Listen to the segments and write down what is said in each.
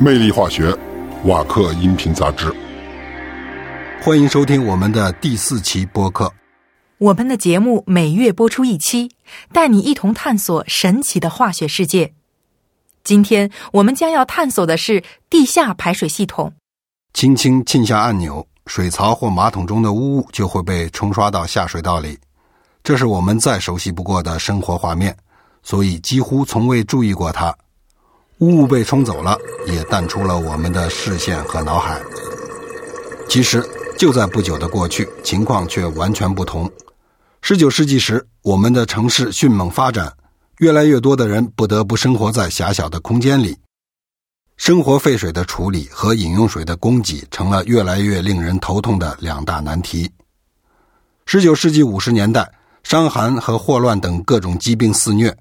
魅力化学，瓦克音频杂志。欢迎收听我们的第四期播客。我们的节目每月播出一期，带你一同探索神奇的化学世界。今天我们将要探索的是地下排水系统。轻轻浸下按钮，水槽或马桶中的污物就会被冲刷到下水道里。这是我们再熟悉不过的生活画面，所以几乎从未注意过它。雾被冲走了，也淡出了我们的视线和脑海。其实就在不久的过去，情况却完全不同。十九世纪时，我们的城市迅猛发展，越来越多的人不得不生活在狭小的空间里。生活废水的处理和饮用水的供给成了越来越令人头痛的两大难题。十九世纪五十年代，伤寒和霍乱等各种疾病肆虐。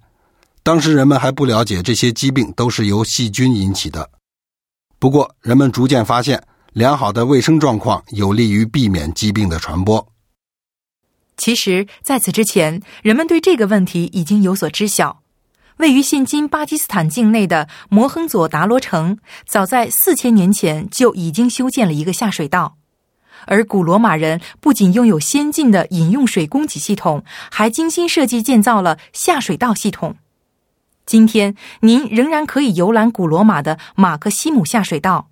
当时人们还不了解这些疾病都是由细菌引起的。不过，人们逐渐发现，良好的卫生状况有利于避免疾病的传播。其实，在此之前，人们对这个问题已经有所知晓。位于现今巴基斯坦境内的摩亨佐达罗城，早在四千年前就已经修建了一个下水道。而古罗马人不仅拥有先进的饮用水供给系统，还精心设计建造了下水道系统。今天，您仍然可以游览古罗马的马克西姆下水道。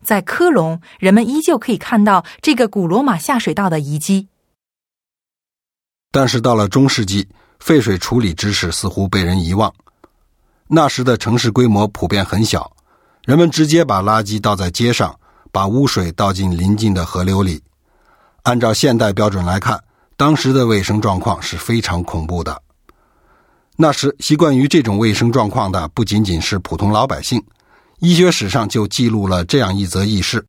在科隆，人们依旧可以看到这个古罗马下水道的遗迹。但是到了中世纪，废水处理知识似乎被人遗忘。那时的城市规模普遍很小，人们直接把垃圾倒在街上，把污水倒进邻近的河流里。按照现代标准来看，当时的卫生状况是非常恐怖的。那时习惯于这种卫生状况的不仅仅是普通老百姓，医学史上就记录了这样一则轶事：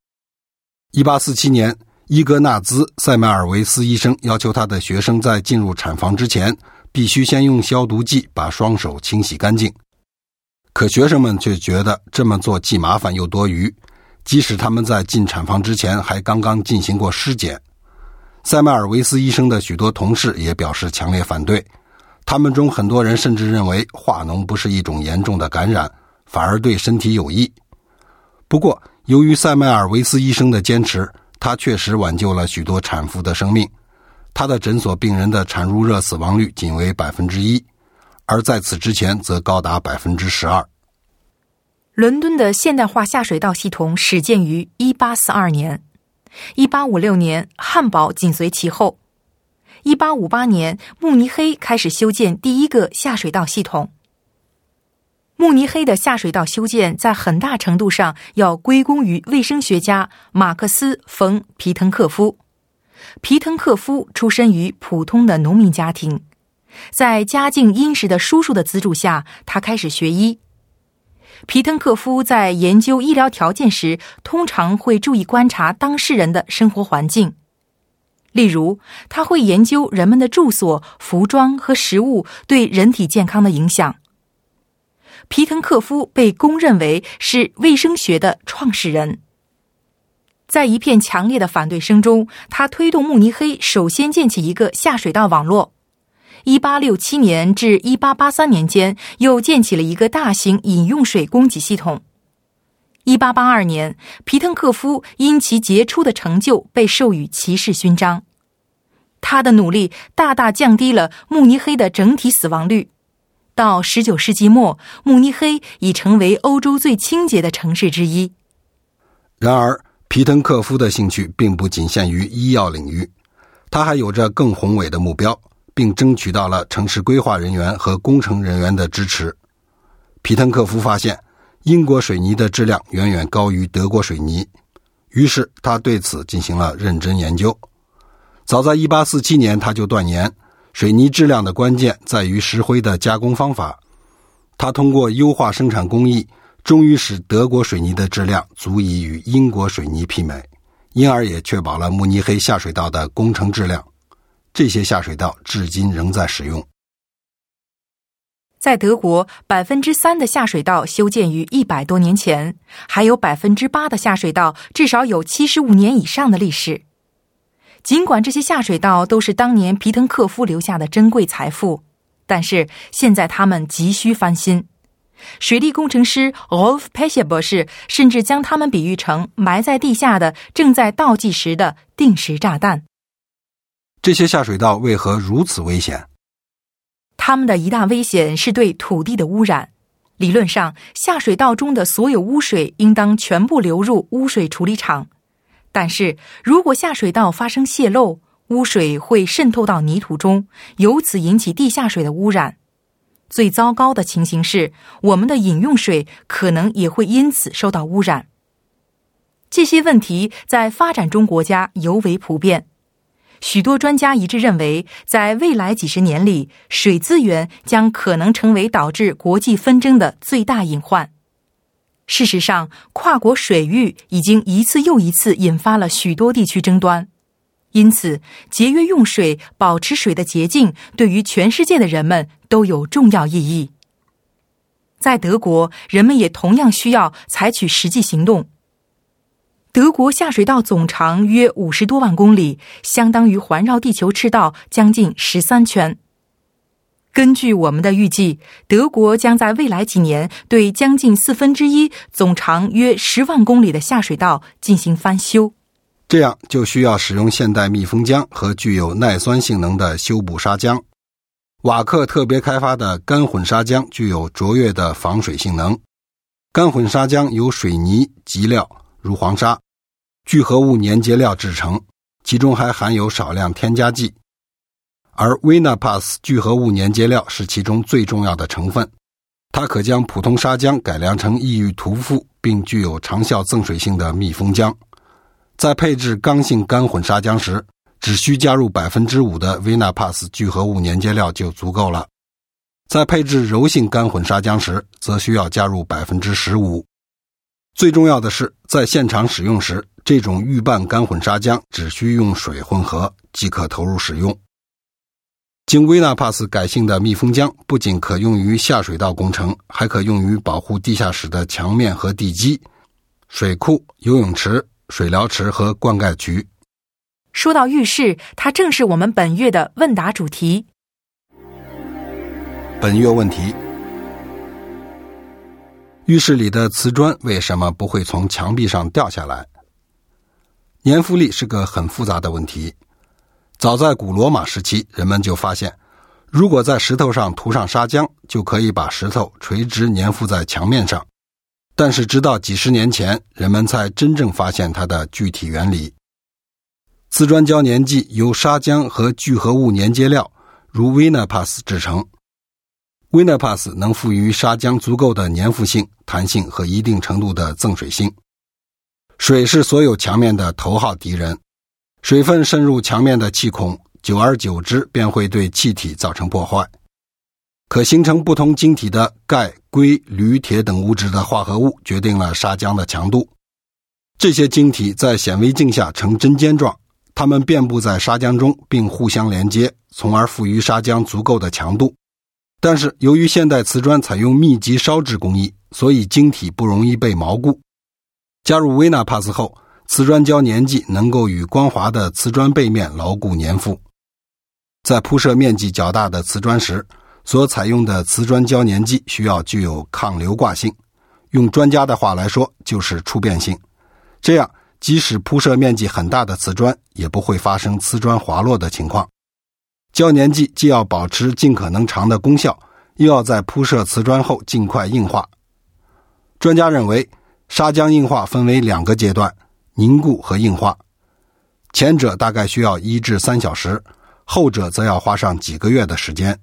一八四七年，伊格纳兹·塞麦尔维斯医生要求他的学生在进入产房之前，必须先用消毒剂把双手清洗干净。可学生们却觉得这么做既麻烦又多余，即使他们在进产房之前还刚刚进行过尸检。塞麦尔维斯医生的许多同事也表示强烈反对。他们中很多人甚至认为化脓不是一种严重的感染，反而对身体有益。不过，由于塞麦尔维斯医生的坚持，他确实挽救了许多产妇的生命。他的诊所病人的产褥热死亡率仅为百分之一，而在此之前则高达百分之十二。伦敦的现代化下水道系统始建于一八四二年，一八五六年汉堡紧随其后。一八五八年，慕尼黑开始修建第一个下水道系统。慕尼黑的下水道修建在很大程度上要归功于卫生学家马克思·冯·皮滕克夫。皮滕克夫出身于普通的农民家庭，在家境殷实的叔叔的资助下，他开始学医。皮滕克夫在研究医疗条件时，通常会注意观察当事人的生活环境。例如，他会研究人们的住所、服装和食物对人体健康的影响。皮滕克夫被公认为是卫生学的创始人。在一片强烈的反对声中，他推动慕尼黑首先建起一个下水道网络。一八六七年至一八八三年间，又建起了一个大型饮用水供给系统。一八八二年，皮滕克夫因其杰出的成就被授予骑士勋章。他的努力大大降低了慕尼黑的整体死亡率。到十九世纪末，慕尼黑已成为欧洲最清洁的城市之一。然而，皮滕克夫的兴趣并不仅限于医药领域，他还有着更宏伟的目标，并争取到了城市规划人员和工程人员的支持。皮滕克夫发现。英国水泥的质量远远高于德国水泥，于是他对此进行了认真研究。早在1847年，他就断言，水泥质量的关键在于石灰的加工方法。他通过优化生产工艺，终于使德国水泥的质量足以与英国水泥媲美，因而也确保了慕尼黑下水道的工程质量。这些下水道至今仍在使用。在德国，百分之三的下水道修建于一百多年前，还有百分之八的下水道至少有七十五年以上的历史。尽管这些下水道都是当年皮滕克夫留下的珍贵财富，但是现在他们急需翻新。水利工程师 Rolf p e s h e 博士甚至将它们比喻成埋在地下的、正在倒计时的定时炸弹。这些下水道为何如此危险？它们的一大危险是对土地的污染。理论上，下水道中的所有污水应当全部流入污水处理厂。但是如果下水道发生泄漏，污水会渗透到泥土中，由此引起地下水的污染。最糟糕的情形是，我们的饮用水可能也会因此受到污染。这些问题在发展中国家尤为普遍。许多专家一致认为，在未来几十年里，水资源将可能成为导致国际纷争的最大隐患。事实上，跨国水域已经一次又一次引发了许多地区争端。因此，节约用水、保持水的洁净，对于全世界的人们都有重要意义。在德国，人们也同样需要采取实际行动。德国下水道总长约五十多万公里，相当于环绕地球赤道将近十三圈。根据我们的预计，德国将在未来几年对将近四分之一总长约十万公里的下水道进行翻修。这样就需要使用现代密封浆和具有耐酸性能的修补砂浆。瓦克特别开发的干混砂浆具有卓越的防水性能。干混砂浆由水泥基料如黄沙。聚合物粘结料制成，其中还含有少量添加剂，而 Vinapass 聚合物粘结料是其中最重要的成分。它可将普通砂浆改良成易于涂覆并具有长效增水性的密封浆。在配置刚性干混砂浆时，只需加入百分之五的 Vinapass 聚合物粘结料就足够了；在配置柔性干混砂浆时，则需要加入百分之十五。最重要的是，在现场使用时。这种预拌干混砂浆只需用水混合即可投入使用。经 Vinapass 改性的密封浆不仅可用于下水道工程，还可用于保护地下室的墙面和地基、水库、游泳池、水疗池和灌溉渠。说到浴室，它正是我们本月的问答主题。本月问题：浴室里的瓷砖为什么不会从墙壁上掉下来？粘附力是个很复杂的问题。早在古罗马时期，人们就发现，如果在石头上涂上砂浆，就可以把石头垂直粘附在墙面上。但是，直到几十年前，人们才真正发现它的具体原理。瓷砖胶粘剂由砂浆和聚合物粘接料，如 Vinapas 制成。Vinapass 能赋予砂浆足够的粘附性、弹性和一定程度的增水性。水是所有墙面的头号敌人，水分渗入墙面的气孔，久而久之便会对气体造成破坏。可形成不同晶体的钙、硅、铝、铁等物质的化合物决定了砂浆的强度。这些晶体在显微镜下呈针尖状，它们遍布在砂浆中，并互相连接，从而赋予砂浆足够的强度。但是，由于现代瓷砖采用密集烧制工艺，所以晶体不容易被锚固。加入 Vinapass 后，瓷砖胶粘剂能够与光滑的瓷砖背面牢固粘附。在铺设面积较大的瓷砖时，所采用的瓷砖胶粘剂需要具有抗流挂性，用专家的话来说就是触变性。这样，即使铺设面积很大的瓷砖，也不会发生瓷砖滑落的情况。胶粘剂既要保持尽可能长的功效，又要在铺设瓷砖后尽快硬化。专家认为。砂浆硬化分为两个阶段：凝固和硬化。前者大概需要一至三小时，后者则要花上几个月的时间。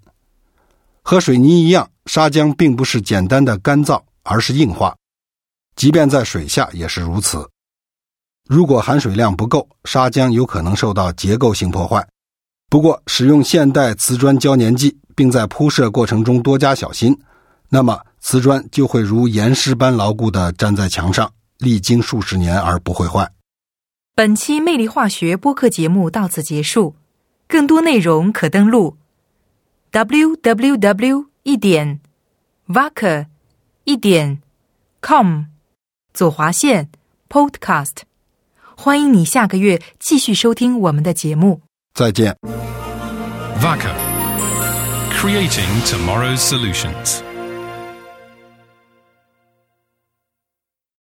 和水泥一样，砂浆并不是简单的干燥，而是硬化。即便在水下也是如此。如果含水量不够，砂浆有可能受到结构性破坏。不过，使用现代瓷砖胶粘剂，并在铺设过程中多加小心，那么。瓷砖就会如岩石般牢固地粘在墙上，历经数十年而不会坏。本期《魅力化学》播客节目到此结束，更多内容可登录 w w w 一点 vac 一点 com 左滑线 podcast。欢迎你下个月继续收听我们的节目。再见。Vaca creating tomorrow's solutions.